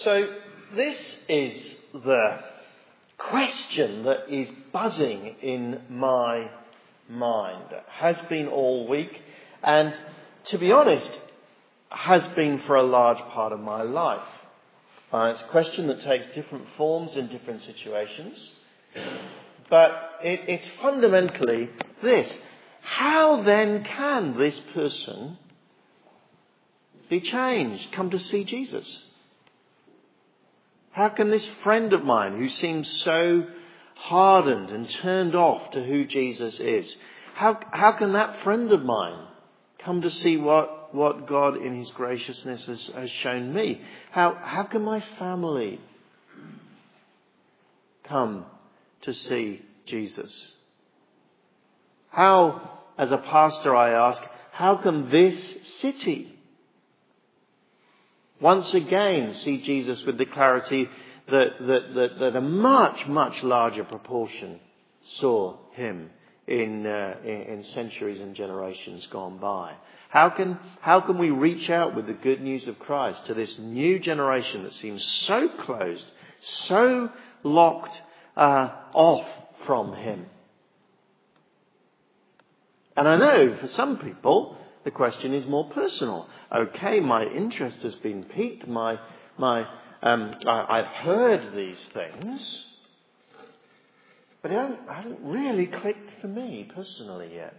So, this is the question that is buzzing in my mind, has been all week, and to be honest, has been for a large part of my life. Uh, it's a question that takes different forms in different situations, but it, it's fundamentally this. How then can this person be changed, come to see Jesus? How can this friend of mine who seems so hardened and turned off to who Jesus is, how, how can that friend of mine come to see what, what God in His graciousness has, has shown me? How, how can my family come to see Jesus? How, as a pastor, I ask, how can this city once again see Jesus with the clarity that, that, that, that a much, much larger proportion saw him in, uh, in, in centuries and generations gone by. How can, how can we reach out with the good news of Christ to this new generation that seems so closed, so locked uh, off from Him? And I know for some people, the question is more personal. Okay, my interest has been piqued. My, my, um, I, have heard these things. But it hasn't, really clicked for me personally yet.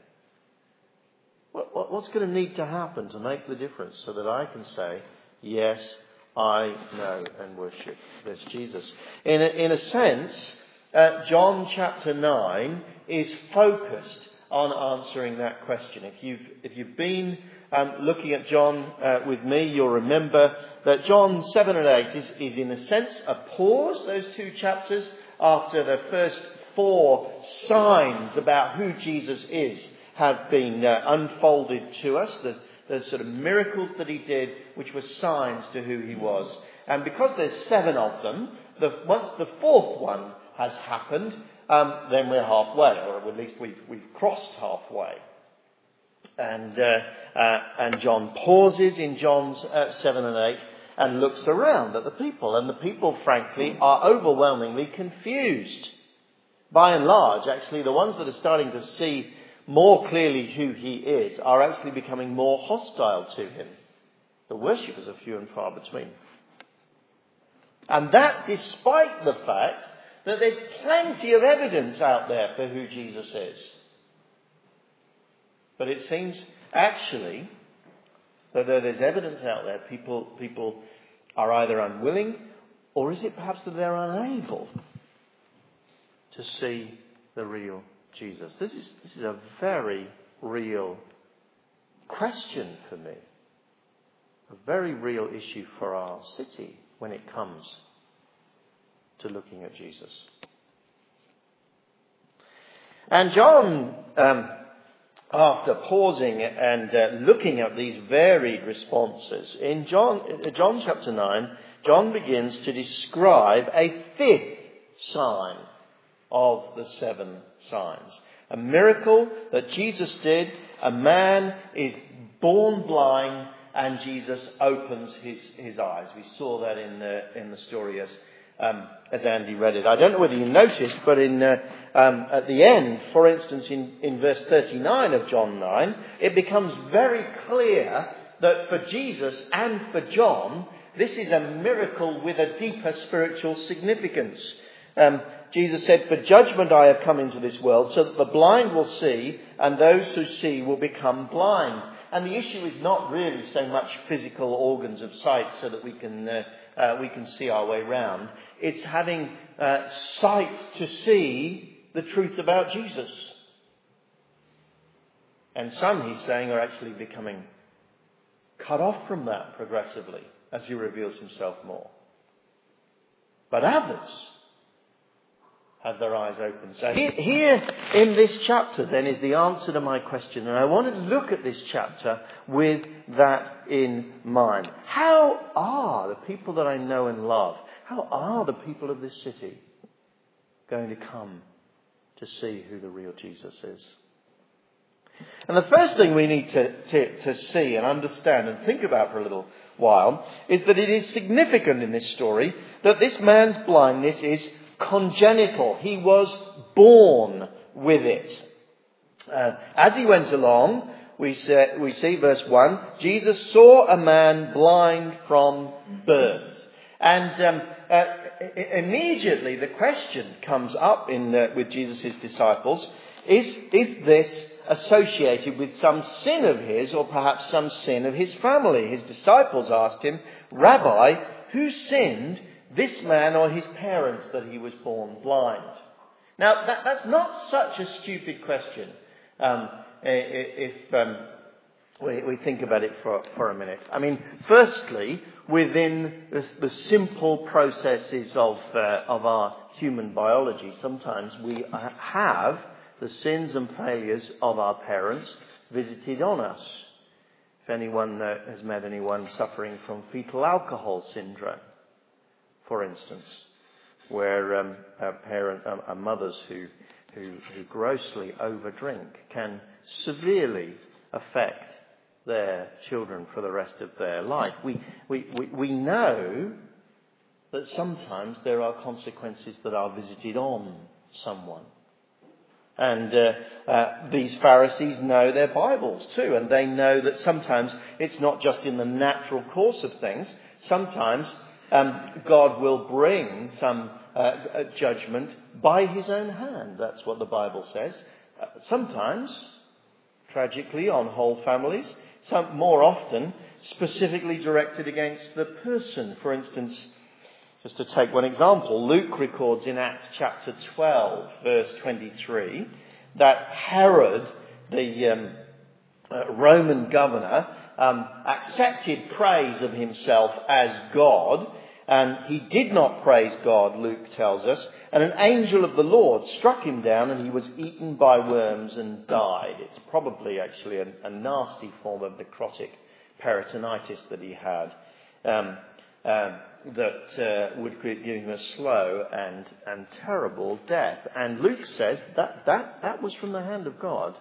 What, what, what's going to need to happen to make the difference so that I can say, yes, I know and worship this Jesus? In a, in a sense, uh, John chapter 9 is focused on answering that question. If you've, if you've been um, looking at John uh, with me, you'll remember that John 7 and 8 is, is, in a sense, a pause, those two chapters, after the first four signs about who Jesus is have been uh, unfolded to us, the, the sort of miracles that he did, which were signs to who he was. And because there's seven of them, the, once the fourth one has happened, um, then we're halfway, or at least we've, we've crossed halfway. And, uh, uh, and John pauses in John's uh, 7 and 8 and looks around at the people. And the people, frankly, are overwhelmingly confused. By and large, actually, the ones that are starting to see more clearly who he is are actually becoming more hostile to him. The worshippers are few and far between. And that despite the fact that there's plenty of evidence out there for who Jesus is. But it seems actually that though there's evidence out there, people, people are either unwilling or is it perhaps that they're unable to see the real Jesus? This is, this is a very real question for me, a very real issue for our city when it comes to looking at Jesus. And John, um, after pausing and uh, looking at these varied responses, in John, uh, John chapter 9, John begins to describe a fifth sign of the seven signs. A miracle that Jesus did. A man is born blind and Jesus opens his, his eyes. We saw that in the, in the story as um, as Andy read it. I don't know whether you noticed, but in, uh, um, at the end, for instance, in, in verse 39 of John 9, it becomes very clear that for Jesus and for John, this is a miracle with a deeper spiritual significance. Um, Jesus said, For judgment I have come into this world, so that the blind will see, and those who see will become blind. And the issue is not really so much physical organs of sight so that we can uh, uh, we can see our way round. It's having uh, sight to see the truth about Jesus. And some, he's saying, are actually becoming cut off from that progressively as he reveals himself more. But others their eyes open. So here in this chapter then is the answer to my question. And I want to look at this chapter with that in mind. How are the people that I know and love, how are the people of this city going to come to see who the real Jesus is? And the first thing we need to, to, to see and understand and think about for a little while is that it is significant in this story that this man's blindness is congenital. He was born with it. Uh, as he went along, we, we see verse 1, Jesus saw a man blind from birth. And um, uh, immediately the question comes up in, uh, with Jesus' disciples, is, is this associated with some sin of his or perhaps some sin of his family? His disciples asked him, Rabbi, who sinned, this man or his parents, that he was born blind? Now, that, that's not such a stupid question um, if um, we, we, think about it for, for a minute. I mean, firstly, within the, the simple processes of, uh, of our human biology, sometimes we have the sins and failures of our parents visited on us. If anyone uh, has met anyone suffering from fetal alcohol syndrome, for instance, where um, parent, um, mothers who, who, who grossly overdrink can severely affect their children for the rest of their life. We, we, we, we know that sometimes there are consequences that are visited on someone. And uh, uh, these Pharisees know their Bibles too, and they know that sometimes it's not just in the natural course of things. Sometimes um, God will bring some uh, judgment by his own hand. That's what the Bible says. Uh, sometimes, tragically, on whole families. Some, more often, specifically directed against the person. For instance, just to take one example, Luke records in Acts chapter 12, verse 23, that Herod, the um, uh, Roman governor, um, accepted praise of himself as God, and he did not praise God, Luke tells us, and an angel of the Lord struck him down and he was eaten by worms and died. It's probably actually a, a nasty form of necrotic peritonitis that he had um, uh, that uh, would give him a slow and, and terrible death. And Luke says that, that that was from the hand of God.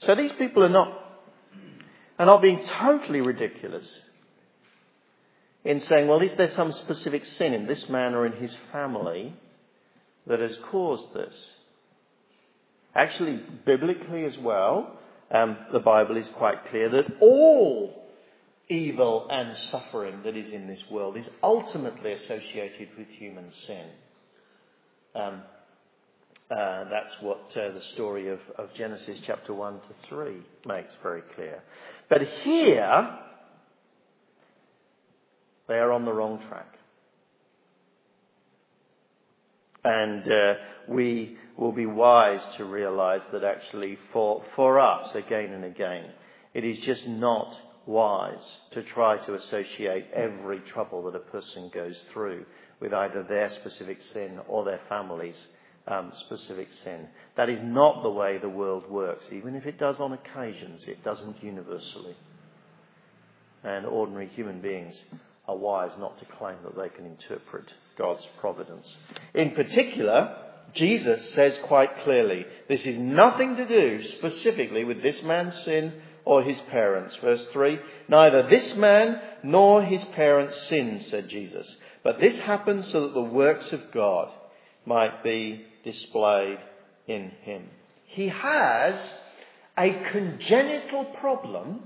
So these people are not, are not being totally ridiculous in saying, well, is there some specific sin in this man or in his family that has caused this? Actually, biblically as well, um, the Bible is quite clear that all evil and suffering that is in this world is ultimately associated with human sin. Um, uh, that's what uh, the story of, of Genesis chapter 1 to 3 makes very clear. But here, they are on the wrong track. And uh, we will be wise to realize that actually for, for us, again and again, it is just not wise to try to associate every trouble that a person goes through with either their specific sin or their family's um, specific sin. That is not the way the world works. Even if it does on occasions, it doesn't universally. And ordinary human beings are wise not to claim that they can interpret God's providence. In particular, Jesus says quite clearly, this is nothing to do specifically with this man's sin or his parents. Verse 3, neither this man nor his parents sinned, said Jesus, but this happened so that the works of God might be displayed in him. He has a congenital problem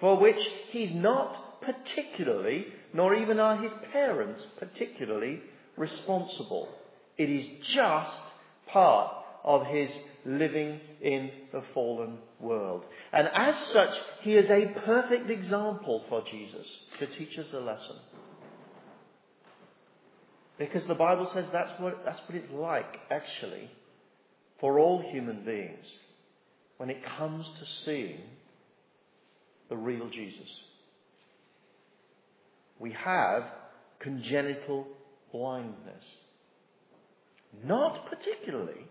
for which he's not particularly, nor even are his parents particularly responsible. It is just part of his living in the fallen world. And as such, he is a perfect example for Jesus to teach us a lesson. Because the Bible says that's what, that's what it's like, actually, for all human beings when it comes to seeing the real Jesus. We have congenital blindness. Not particularly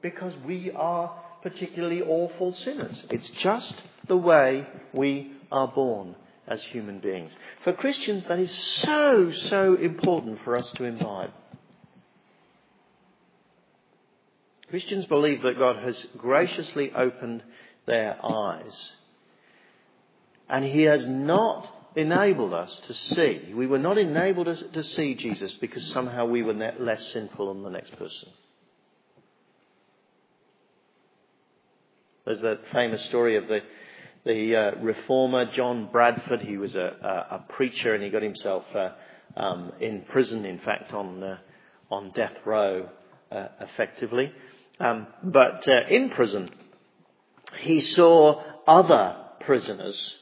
because we are particularly awful sinners. It's just the way we are born as human beings. For Christians, that is so, so important for us to imbibe. Christians believe that God has graciously opened their eyes. And He has not enabled us to see. We were not enabled to see Jesus because somehow we were less sinful than the next person. There's that famous story of the, the uh, reformer John Bradford. He was a, a, a, preacher and he got himself uh, um, in prison, in fact, on, uh, on death row, uh, effectively. Um, but uh, in prison, he saw other prisoners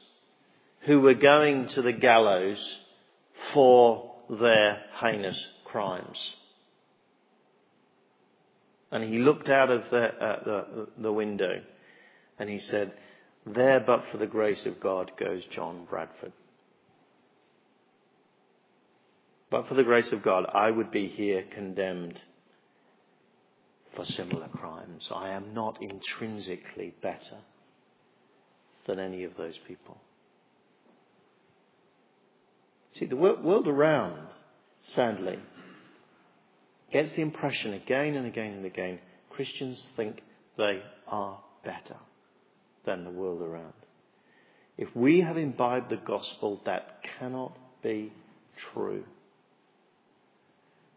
who were going to the gallows for their heinous crimes. And he looked out of the, uh, the, the window and he said, There but for the grace of God goes John Bradford. But for the grace of God, I would be here condemned for similar crimes. I am not intrinsically better than any of those people. See, the world around, sadly, gets the impression again and again and again Christians think they are better than the world around. If we have imbibed the gospel, that cannot be true.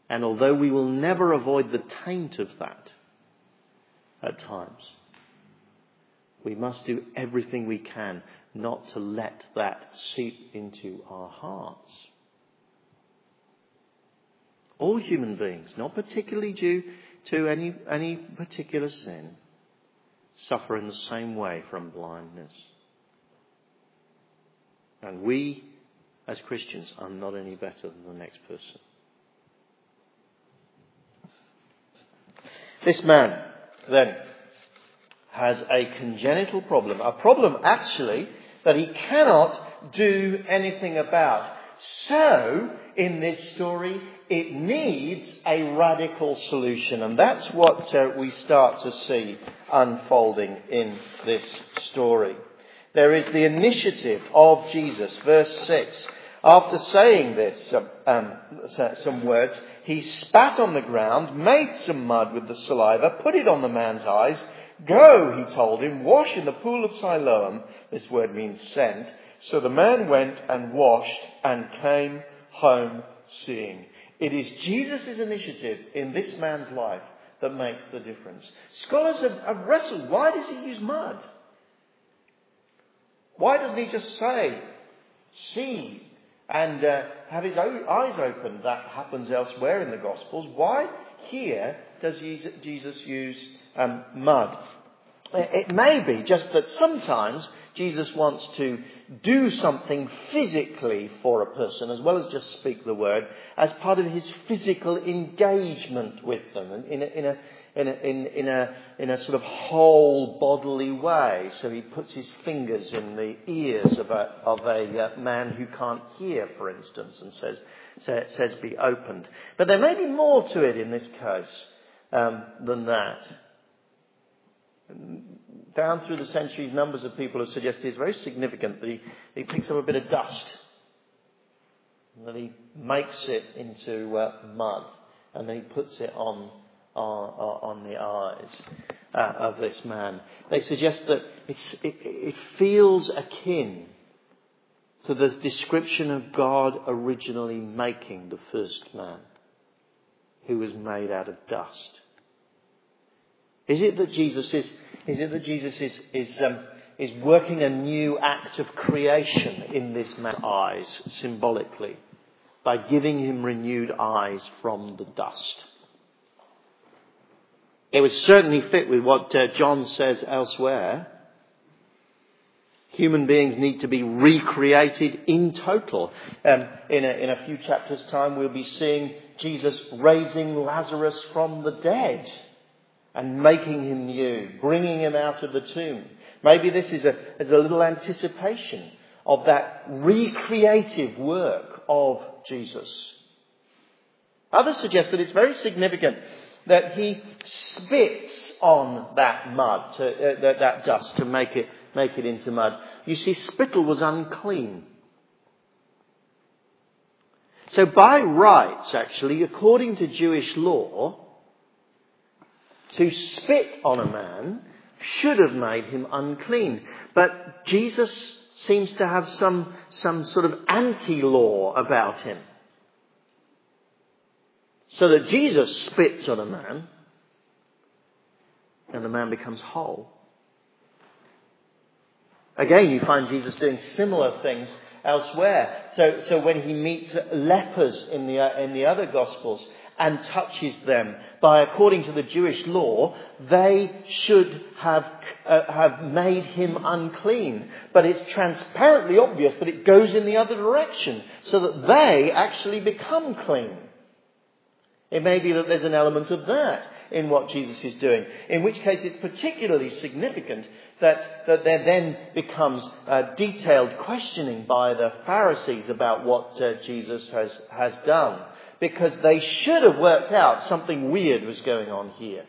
And although we will never avoid the taint of that at times, we must do everything we can not to let that seep into our hearts. All human beings, not particularly due to any, any particular sin, suffer in the same way from blindness. And we, as Christians, are not any better than the next person. This man, then, has a congenital problem, a problem actually that he cannot do anything about. So, in this story, it needs a radical solution, and that's what uh, we start to see unfolding in this story. There is the initiative of Jesus, verse 6. After saying this, um, um some words, he spat on the ground, made some mud with the saliva, put it on the man's eyes. Go, he told him, wash in the pool of Siloam. This word means sent. So the man went and washed and came home seeing. It is Jesus' initiative in this man's life that makes the difference. Scholars have, have wrestled. Why does he use mud? Why doesn't he just say, see, and uh, have his eyes opened? That happens elsewhere in the Gospels. Why here does Jesus use um, mud? It may be just that sometimes Jesus wants to do something physically for a person as well as just speak the word as part of his physical engagement with them in a, in a, in a, in, in a, in a sort of whole bodily way. So he puts his fingers in the ears of a, of a uh, man who can't hear, for instance, and says, says, says be opened. But there may be more to it in this case um, than that down through the centuries, numbers of people have suggested it's very significant that he, he picks up a bit of dust and then he makes it into uh, mud and then he puts it on, uh, on the eyes uh, of this man. They suggest that it, it feels akin to the description of God originally making the first man who was made out of dust. Is it that Jesus is, is it that Jesus is, is, um, is working a new act of creation in this man's eyes, symbolically, by giving him renewed eyes from the dust? It would certainly fit with what uh, John says elsewhere. Human beings need to be recreated in total. Um, in, a, in a few chapters' time, we'll be seeing Jesus raising Lazarus from the dead and making him new, bringing him out of the tomb. Maybe this is a, is a little anticipation of that recreative work of Jesus. Others suggest that it's very significant that he spits on that mud, to, uh, that, that dust, to make it, make it into mud. You see, spittle was unclean. So by rights, actually, according to Jewish law, To spit on a man should have made him unclean. But Jesus seems to have some, some sort of anti-law about him. So that Jesus spits on a man and the man becomes whole. Again, you find Jesus doing similar things elsewhere. So, so when he meets lepers in the, in the other Gospels and touches them, by according to the Jewish law, they should have, uh, have made him unclean. But it's transparently obvious that it goes in the other direction, so that they actually become clean. It may be that there's an element of that in what Jesus is doing. In which case it's particularly significant that, that there then becomes uh, detailed questioning by the Pharisees about what uh, Jesus has, has done. Because they should have worked out something weird was going on here.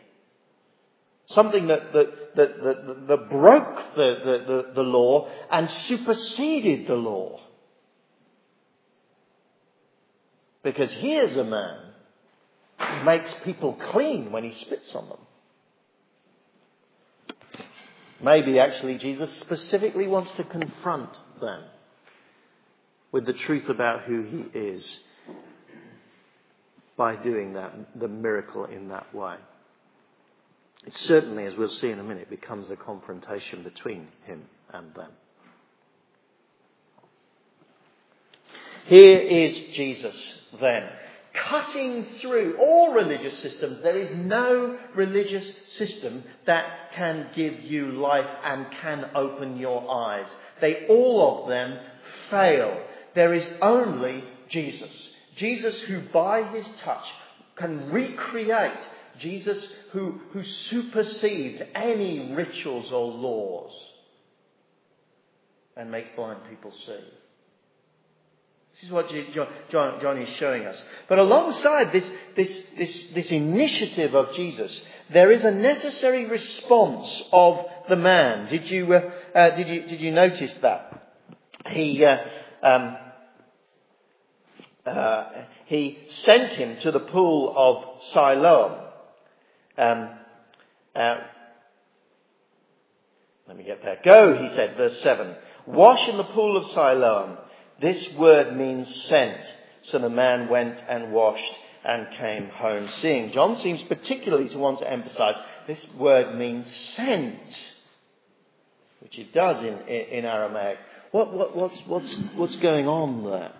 Something that, that, that, that, that broke the, the, the law and superseded the law. Because here's a man who makes people clean when he spits on them. Maybe actually Jesus specifically wants to confront them with the truth about who he is by doing that, the miracle in that way. It certainly, as we'll see in a minute, becomes a confrontation between him and them. Here is Jesus then cutting through all religious systems. There is no religious system that can give you life and can open your eyes. They all of them fail. There is only Jesus. Jesus who by his touch can recreate. Jesus who, who supersedes any rituals or laws and makes blind people see. This is what John, John, is showing us. But alongside this, this, this, this initiative of Jesus, there is a necessary response of the man. Did you, uh, uh, did you, did you notice that? He, uh, um, uh, he sent him to the pool of Siloam. Um, uh, let me get there. Go, he said, verse 7. Wash in the pool of Siloam this word means sent. So the man went and washed and came home seeing. John seems particularly to want to emphasize this word means sent, which it does in, in, Aramaic. What, what, what's, what's, what's going on there?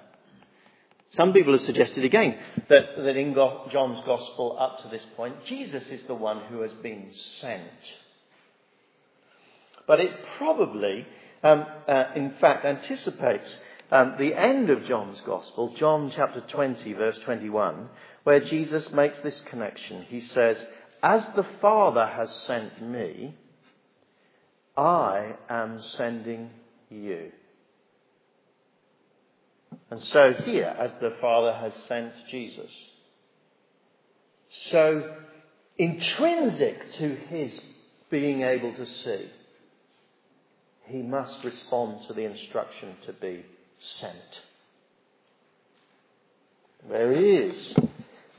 Some people have suggested again that, that in John's Gospel up to this point, Jesus is the one who has been sent. But it probably, um, uh, in fact, anticipates um, the end of John's Gospel, John chapter 20, verse 21, where Jesus makes this connection. He says, As the Father has sent me, I am sending you. And so here, as the Father has sent Jesus. So intrinsic to his being able to see, he must respond to the instruction to be sent. There is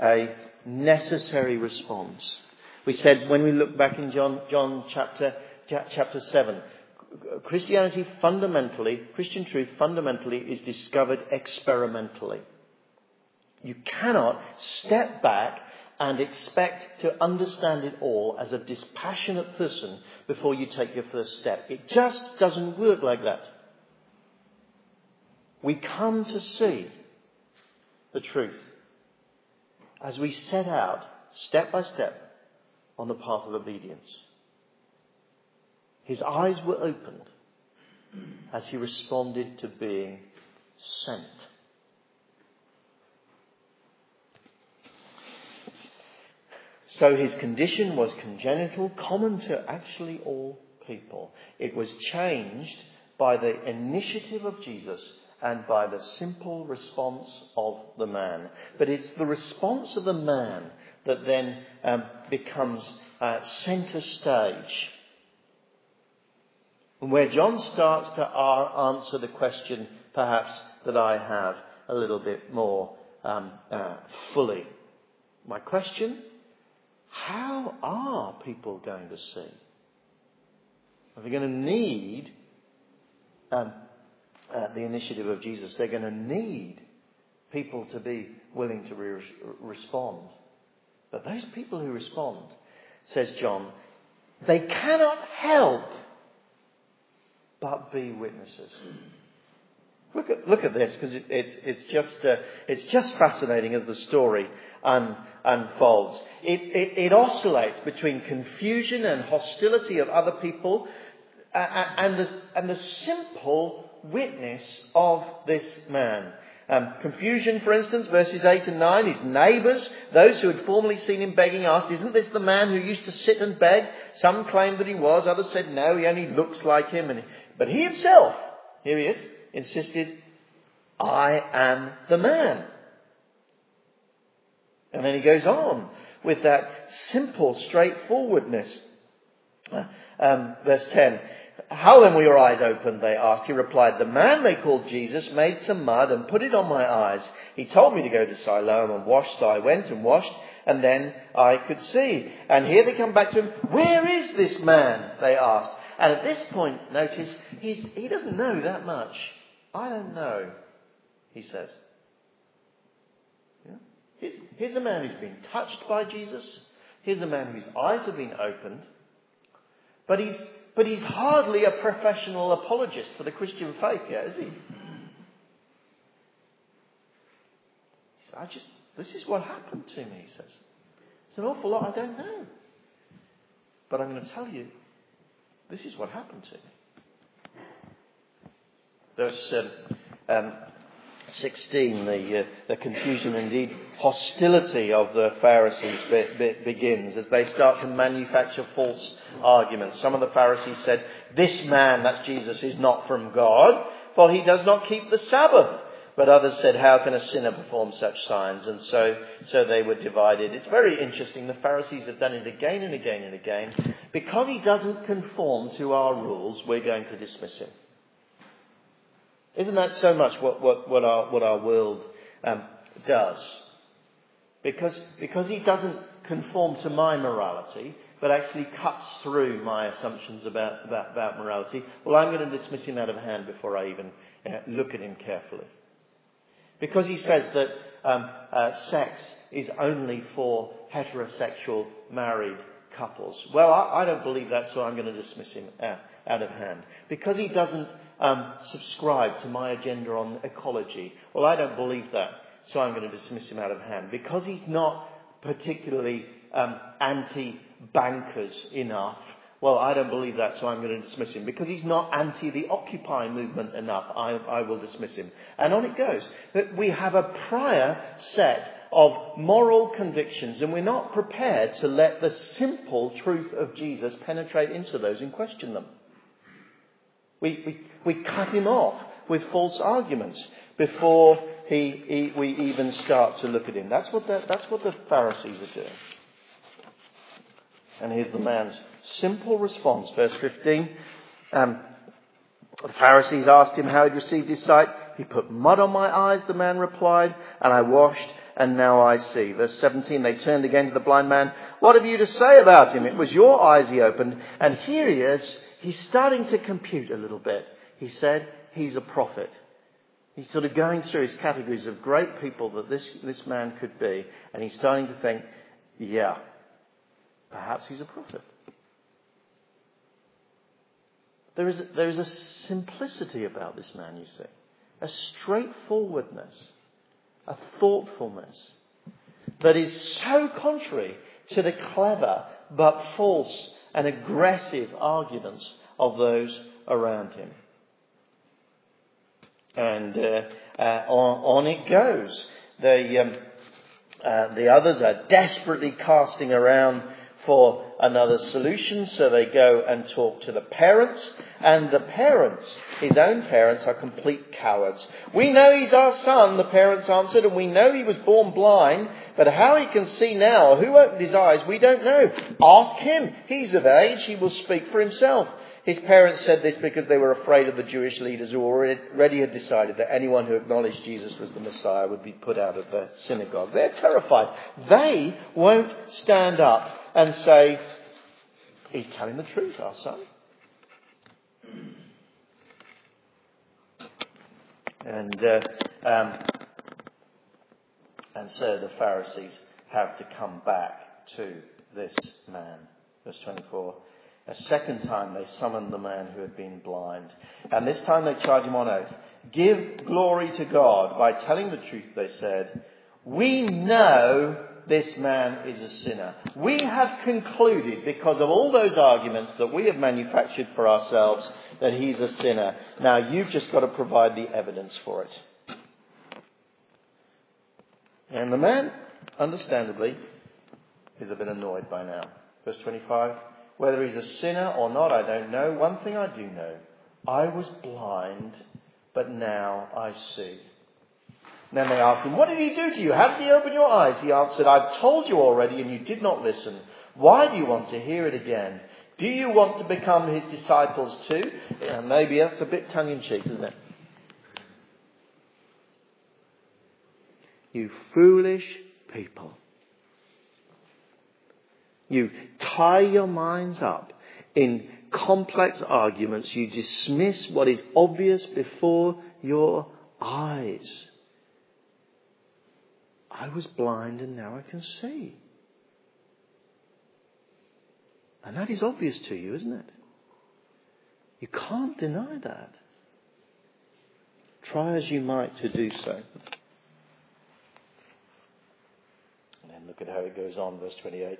a necessary response. We said when we look back in John, John chapter, chapter 7, Christianity fundamentally, Christian truth fundamentally is discovered experimentally. You cannot step back and expect to understand it all as a dispassionate person before you take your first step. It just doesn't work like that we come to see the truth as we set out step by step on the path of obedience. His eyes were opened as he responded to being sent. So his condition was congenital, common to actually all people. It was changed by the initiative of Jesus and by the simple response of the man. But it's the response of the man that then um, becomes uh, centre stage. And where John starts to answer the question, perhaps, that I have a little bit more um, uh, fully. My question how are people going to see? Are they going to need um, uh, the initiative of Jesus? They're going to need people to be willing to re- respond. But those people who respond, says John, they cannot help but be witnesses. Look at, look at this because it, it's, it's, just, uh, it's just fascinating as the story un, unfolds. It, it, it, oscillates between confusion and hostility of other people uh, and, the, and the simple witness of this man. Um, confusion, for instance, verses 8 and 9, his neighbours, those who had formerly seen him begging, asked, Isn't this the man who used to sit and beg? Some claimed that he was, others said, No, he only looks like him. And, but he himself, here he is, insisted, I am the man. And then he goes on with that simple straightforwardness. Uh, um, verse 10. How then were your eyes opened? They asked. He replied, The man they called Jesus made some mud and put it on my eyes. He told me to go to Siloam and wash, so I went and washed, and then I could see. And here they come back to him. Where is this man? They asked. And at this point, notice, he doesn't know that much. I don't know, he says. Yeah? Here's, here's a man who's been touched by Jesus. Here's a man whose eyes have been opened. But he's but he's hardly a professional apologist for the Christian faith is he? he said, I just, this is what happened to me, he says. It's an awful lot I don't know. But I'm going to tell you, this is what happened to me. Verse um, um, 16, the, uh, the confusion, indeed hostility of the Pharisees be, be, begins as they start to manufacture false arguments. Some of the Pharisees said, This man, that's Jesus, is not from God, for he does not keep the Sabbath. But others said, How can a sinner perform such signs? And so, so they were divided. It's very interesting. The Pharisees have done it again and again and again. Because he doesn't conform to our rules, we're going to dismiss him. Isn't that so much what, what, what, our, what our world um, does? Because, because he doesn't conform to my morality, but actually cuts through my assumptions about, about, about morality, well, I'm going to dismiss him out of hand before I even uh, look at him carefully. Because he says that um, uh, sex is only for heterosexual married couples. Well, I, I, don't believe that, so I'm going to dismiss him out, out of hand. Because he doesn't um, subscribe to my agenda on ecology. Well, I don't believe that, so I'm going to dismiss him out of hand. Because he's not particularly um, anti bankers enough, well, I don't believe that, so I'm going to dismiss him. Because he's not anti the Occupy movement enough, I, I will dismiss him. And on it goes. But we have a prior set of moral convictions, and we're not prepared to let the simple truth of Jesus penetrate into those and question them. We, we, we cut him off with false arguments before he, he, we even start to look at him. That's what, the, that's what the Pharisees are doing. And here's the man's simple response. Verse 15. Um, the Pharisees asked him how he'd received his sight. He put mud on my eyes, the man replied, and I washed, and now I see. Verse 17, they turned again to the blind man. What have you to say about him? It was your eyes he opened. And here he is he's starting to compute a little bit. He said he's a prophet. He's sort of going through his categories of great people that this, this man could be, and he's starting to think, yeah, perhaps he's a prophet. There is, there is a simplicity about this man, you see, a straightforwardness, a thoughtfulness that is so contrary to the clever but false and aggressive arguments of those around him. And uh, uh, on, on, it goes. The, um, uh, the others are desperately casting around for another solution, so they go and talk to the parents, and the parents, his own parents, are complete cowards. We know he's our son, the parents answered, and we know he was born blind, but how he can see now, who opened his eyes, we don't know. Ask him. He's of age, he will speak for himself. His parents said this because they were afraid of the Jewish leaders who already had decided that anyone who acknowledged Jesus was the Messiah would be put out of the synagogue. They're terrified. They won't stand up and say, He's telling the truth, our son. And, uh, um, and so the Pharisees have to come back to this man. Verse 24. A second time they summoned the man who had been blind. And this time they charged him on oath. Give glory to God by telling the truth, they said. We know this man is a sinner. We have concluded, because of all those arguments that we have manufactured for ourselves, that he's a sinner. Now you've just got to provide the evidence for it. And the man, understandably, is a bit annoyed by now. Verse 25. Whether he's a sinner or not, I don't know. One thing I do know I was blind, but now I see. Then they asked him, What did he do to you? How did he open your eyes? He answered, I've told you already, and you did not listen. Why do you want to hear it again? Do you want to become his disciples too? Yeah, maybe that's a bit tongue in cheek, isn't it? You foolish people. You tie your minds up in complex arguments. You dismiss what is obvious before your eyes. I was blind and now I can see. And that is obvious to you, isn't it? You can't deny that. Try as you might to do so. And then look at how it goes on, verse 28.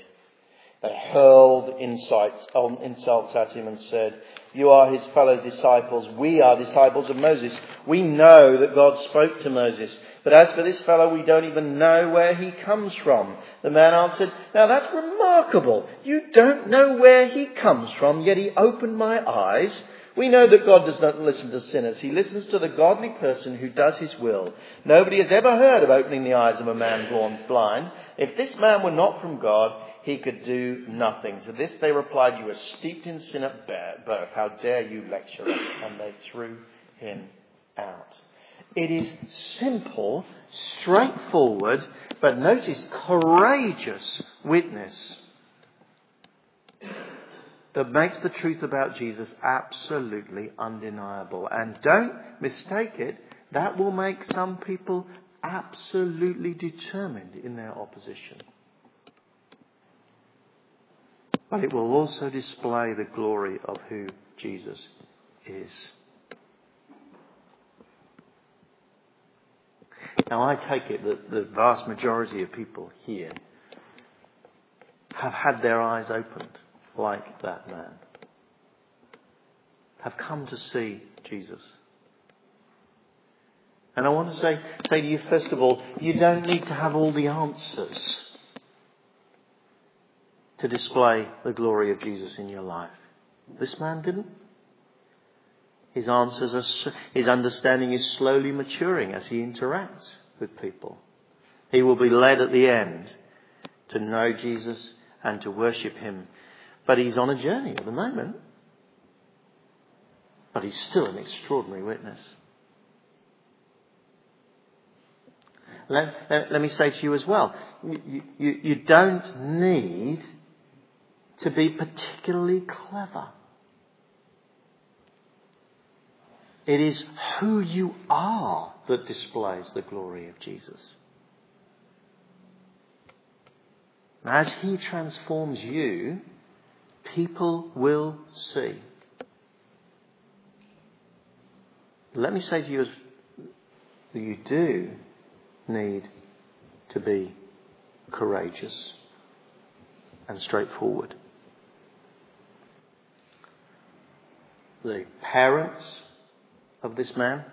They hurled insights, um, insults at him and said, You are his fellow disciples. We are disciples of Moses. We know that God spoke to Moses. But as for this fellow, we don't even know where he comes from. The man answered, Now that's remarkable. You don't know where he comes from, yet he opened my eyes. We know that God does not listen to sinners. He listens to the godly person who does his will. Nobody has ever heard of opening the eyes of a man born blind. If this man were not from God, he could do nothing. To this they replied, You are steeped in sin at birth. How dare you lecture us? And they threw him out. It is simple, straightforward, but notice courageous witness that makes the truth about Jesus absolutely undeniable. And don't mistake it, that will make some people absolutely determined in their opposition but it will also display the glory of who Jesus is. Now, I take it that the vast majority of people here have had their eyes opened like that man, have come to see Jesus. And I want to say, say to you, first of all, you don't need to have all the answers to display the glory of Jesus in your life. This man didn't. His answers are, his understanding is slowly maturing as he interacts with people. He will be led at the end to know Jesus and to worship him. But he's on a journey at the moment. But he's still an extraordinary witness. Let, let, let me say to you as well, you, you, you don't need to be particularly clever. It is who you are that displays the glory of Jesus. As He transforms you, people will see. Let me say to you that you do need to be courageous and straightforward. The parents of this man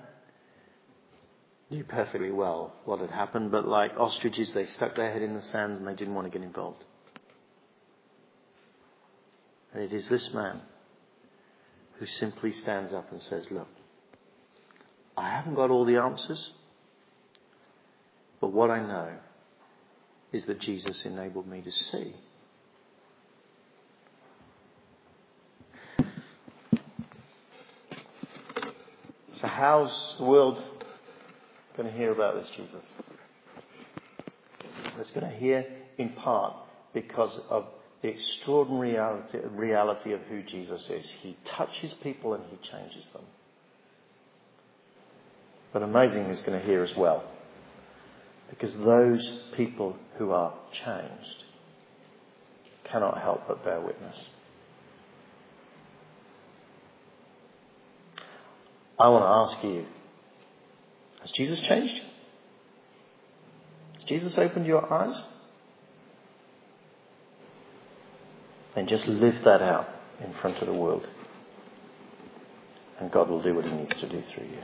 knew perfectly well what had happened, but like ostriches, they stuck their head in the sand and they didn't want to get involved. And it is this man who simply stands up and says, Look, I haven't got all the answers, but what I know is that Jesus enabled me to see how's the world going to hear about this Jesus? It's going to hear in part because of the extraordinary reality, reality of who Jesus is. He touches people and he changes them. But amazing is going to hear as well. Because those people who are changed cannot help but bear witness. I want to ask you, has Jesus changed? Has Jesus opened your eyes? Then just live that out in front of the world. And God will do what He needs to do through you.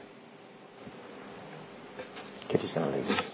Kitty's going to lead us.